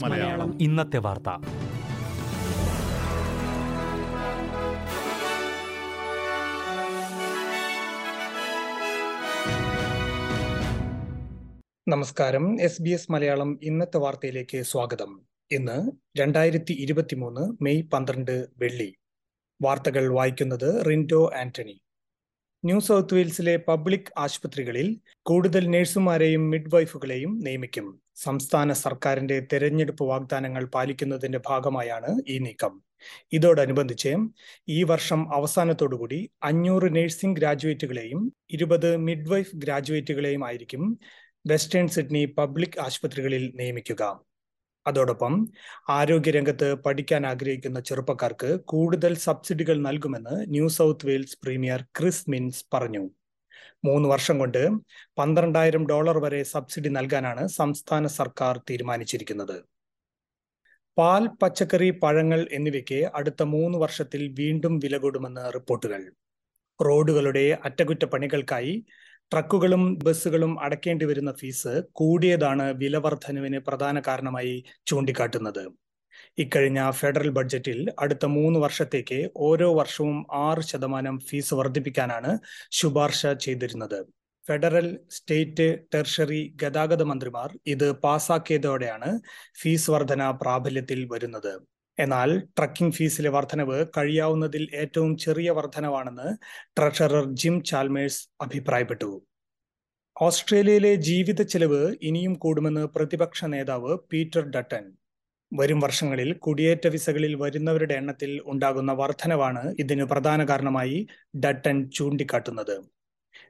മലയാളം. ഇന്നത്തെ വാർത്ത. നമസ്കാരം. എസ് ബി എസ് മലയാളം ഇന്നത്തെ വാർത്തയിലേക്ക് സ്വാഗതം. ഇന്ന് രണ്ടായിരത്തി ഇരുപത്തിമൂന്ന് മെയ് പന്ത്രണ്ട് വെള്ളി. വാർത്തകൾ വായിക്കുന്നത് റിൻഡോ ആന്റണി. ന്യൂ സൗത്ത് വെയിൽസിലെ പബ്ലിക് ആശുപത്രികളിൽ കൂടുതൽ നഴ്സുമാരെയും മിഡ്വൈഫുകളെയും നിയമിക്കും. സംസ്ഥാന സർക്കാരിന്റെ തെരഞ്ഞെടുപ്പ് വാഗ്ദാനങ്ങൾ പാലിക്കുന്നതിന്റെ ഭാഗമായാണ് ഈ നീക്കം. ഇതോടനുബന്ധിച്ച് ഈ വർഷം അവസാനത്തോടുകൂടി അഞ്ഞൂറ് നഴ്സിംഗ് ഗ്രാജുവേറ്റുകളെയും ഇരുപത് മിഡ്വൈഫ് ഗ്രാജുവേറ്റുകളെയും ആയിരിക്കും വെസ്റ്റേൺ സിഡ്നി പബ്ലിക് ആശുപത്രികളിൽ നിയമിക്കുക. അതോടൊപ്പം ആരോഗ്യരംഗത്ത് പഠിക്കാൻ ആഗ്രഹിക്കുന്ന ചെറുപ്പക്കാർക്ക് കൂടുതൽ സബ്സിഡികൾ നൽകുമെന്ന് new south Wales premier Chris Minns പറഞ്ഞു. മൂന്ന് വർഷം കൊണ്ട് പന്ത്രണ്ടായിരം ഡോളർ വരെ സബ്സിഡി നൽകാനാണ് സംസ്ഥാന സർക്കാർ തീരുമാനിച്ചിരിക്കുന്നത്. പാൽ പച്ചക്കറി പഴങ്ങൾ എന്നിവയ്ക്ക് അടുത്ത മൂന്ന് വർഷത്തിൽ വീണ്ടും വില കൂടുമെന്ന് റിപ്പോർട്ടുകൾ. റോഡുകളുടെ അറ്റകുറ്റപ്പണികൾക്കായി ട്രക്കുകളും ബസ്സുകളും അടക്കേണ്ടി വരുന്ന ഫീസ് കൂടിയതാണ് വില വർധനവിന് പ്രധാന കാരണമായി ചൂണ്ടിക്കാട്ടുന്നത്. ഇക്കഴിഞ്ഞ ഫെഡറൽ ബഡ്ജറ്റിൽ അടുത്ത മൂന്ന് വർഷത്തേക്ക് ഓരോ വർഷവും ആറ് ശതമാനം ഫീസ് വർദ്ധിപ്പിക്കാനാണ് ശുപാർശ ചെയ്തിരുന്നത്. ഫെഡറൽ സ്റ്റേറ്റ് ടെർഷറി ഗതാഗത മന്ത്രിമാർ ഇത് പാസാക്കിയതോടെയാണ് ഫീസ് വർധന പ്രാബല്യത്തിൽ വരുന്നത്. എന്നാൽ ട്രക്കിംഗ് ഫീസിലെ വർധനവ് കഴിയാവുന്നതിൽ ഏറ്റവും ചെറിയ വർധനവാണെന്ന് ട്രഷറർ ജിം ചാൽമേഴ്സ് അഭിപ്രായപ്പെട്ടു. ഓസ്ട്രേലിയയിലെ ജീവിത ചെലവ് ഇനിയും കൂടുമെന്ന് പ്രതിപക്ഷ നേതാവ് പീറ്റർ ഡട്ടൻ വരും വർഷങ്ങളിൽ കുടിയേറ്റ വിസകളിൽ വരുന്നവരുടെ എണ്ണത്തിൽ ഉണ്ടാകുന്ന വർധനവാണ് ഇതിന് പ്രധാന കാരണമായി ഡട്ടൻ ചൂണ്ടിക്കാട്ടുന്നത്.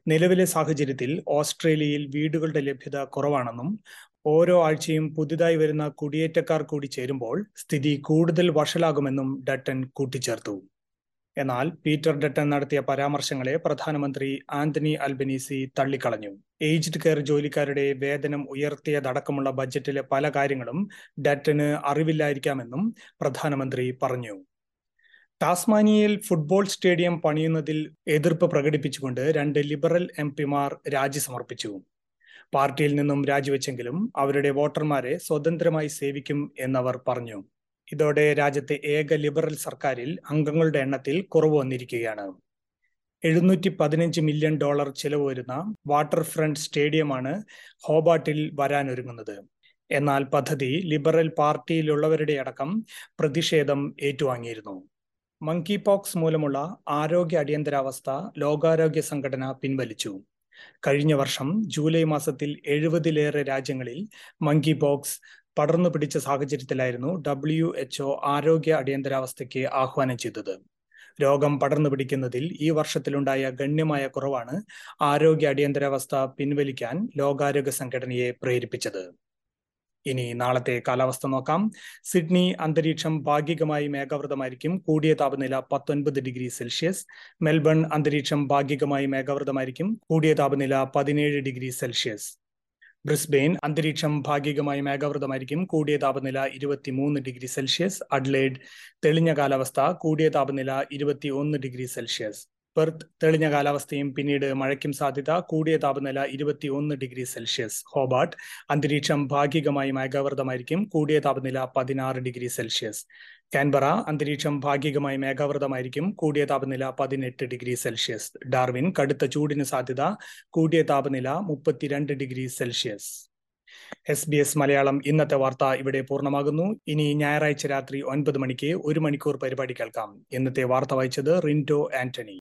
നിലവിലെ സാഹചര്യത്തിൽ ഓസ്ട്രേലിയയിൽ വീടുകളുടെ ലഭ്യത കുറവാണെന്നും ഓരോ ആഴ്ചയും പുതുതായി വരുന്ന കുടിയേറ്റക്കാർ കൂടി ചേരുമ്പോൾ സ്ഥിതി കൂടുതൽ വഷളാകുമെന്നും ഡട്ടൻ കൂട്ടിച്ചേർത്തു. എന്നാൽ പീറ്റർ ഡട്ടൻ നടത്തിയ പരാമർശങ്ങളെ പ്രധാനമന്ത്രി ആന്റണി അൽബനീസി തള്ളിക്കളഞ്ഞു. ഏജ്ഡ് കെയർ ജോലിക്കാരുടെ വേതനം ഉയർത്തിയതടക്കമുള്ള ബജറ്റിലെ പല കാര്യങ്ങളും ഡട്ടന് അറിവില്ലായിരിക്കാമെന്നും പ്രധാനമന്ത്രി പറഞ്ഞു. ടാസ്മാനിയയിൽ ഫുട്ബോൾ സ്റ്റേഡിയം പണിയുന്നതിൽ എതിർപ്പ് പ്രകടിപ്പിച്ചുകൊണ്ട് രണ്ട് ലിബറൽ എം പിമാർ രാജി സമർപ്പിച്ചു. പാർട്ടിയിൽ നിന്നും രാജിവെച്ചെങ്കിലും അവരുടെ വോട്ടർമാരെ സ്വതന്ത്രമായി സേവിക്കും എന്നവർ പറഞ്ഞു. ഇതോടെ രാജ്യത്തെ ഏക ലിബറൽ സർക്കാരിൽ അംഗങ്ങളുടെ എണ്ണത്തിൽ കുറവ് വന്നിരിക്കുകയാണ്. എഴുന്നൂറ്റി പതിനഞ്ച് മില്യൺ ഡോളർ ചിലവ് വരുന്ന വാട്ടർ ഫ്രണ്ട് സ്റ്റേഡിയമാണ് ഹോബാട്ടിൽ വരാനൊരുങ്ങുന്നത്. എന്നാൽ പദ്ധതി ലിബറൽ പാർട്ടിയിലുള്ളവരുടെ അടക്കം പ്രതിഷേധം ഏറ്റുവാങ്ങിയിരുന്നു. മങ്കി പോക്സ് മൂലമുള്ള ആരോഗ്യ അടിയന്തരാവസ്ഥ ലോകാരോഗ്യ സംഘടന പിൻവലിച്ചു. കഴിഞ്ഞ വർഷം ജൂലൈ മാസത്തിൽ എഴുപതിലേറെ രാജ്യങ്ങളിൽ മങ്കി ബോക്സ് പടർന്നു പിടിച്ച സാഹചര്യത്തിലായിരുന്നു ഡബ്ല്യു എച്ച്ഒ ആരോഗ്യ അടിയന്തരാവസ്ഥയ്ക്ക് ആഹ്വാനം ചെയ്തത്. രോഗം പടർന്നു പിടിക്കുന്നതിൽ ഈ വർഷത്തിലുണ്ടായ ഗണ്യമായ കുറവാണ് ആരോഗ്യ അടിയന്തരാവസ്ഥ പിൻവലിക്കാൻ ലോകാരോഗ്യ സംഘടനയെ പ്രേരിപ്പിച്ചത്. ഇനി നാളത്തെ കാലാവസ്ഥ നോക്കാം. സിഡ്നി അന്തരീക്ഷം ഭാഗികമായി മേഘാവൃതമായിരിക്കും. കൂടിയ താപനില പത്തൊൻപത് ഡിഗ്രി സെൽഷ്യസ്. മെൽബൺ അന്തരീക്ഷം ഭാഗികമായി മേഘാവൃതമായിരിക്കും. കൂടിയ താപനില പതിനേഴ് ഡിഗ്രി സെൽഷ്യസ്. ബ്രിസ്ബെയിൻ അന്തരീക്ഷം ഭാഗികമായി മേഘാവൃതമായിരിക്കും. കൂടിയ താപനില ഇരുപത്തിമൂന്ന് ഡിഗ്രി സെൽഷ്യസ്. അഡ്ലേഡ് തെളിഞ്ഞ കാലാവസ്ഥ. കൂടിയ താപനില ഇരുപത്തി ഒന്ന് ഡിഗ്രി സെൽഷ്യസ്. പെർത്ത് തെളിഞ്ഞ കാലാവസ്ഥയും പിന്നീട് മഴയ്ക്കും സാധ്യത. കൂടിയ താപനില ഇരുപത്തി ഒന്ന് ഡിഗ്രി സെൽഷ്യസ്. ഹോബാർട്ട് അന്തരീക്ഷം ഭാഗികമായി മേഘാവൃതമായിരിക്കും. കൂടിയ താപനില പതിനാറ് ഡിഗ്രി സെൽഷ്യസ്. കാൻബറ അന്തരീക്ഷം ഭാഗികമായി മേഘാവൃതമായിരിക്കും. കൂടിയ താപനില പതിനെട്ട് ഡിഗ്രി സെൽഷ്യസ്. ഡാർവിൻ കടുത്ത ചൂടിന് സാധ്യത. കൂടിയ താപനില മുപ്പത്തിരണ്ട് degree Celsius. S B S Malayalam ഇന്നത്തെ വാർത്ത ഇവിടെ പൂർണമാകുന്നു. ഇനി ഞായറാഴ്ച രാത്രി ഒൻപത് മണിക്ക് ഒരു മണിക്കൂർ പരിപാടി കേൾക്കാം. ഇന്നത്തെ വാർത്ത വായിച്ചത് റിൻഡോ ആന്റണി.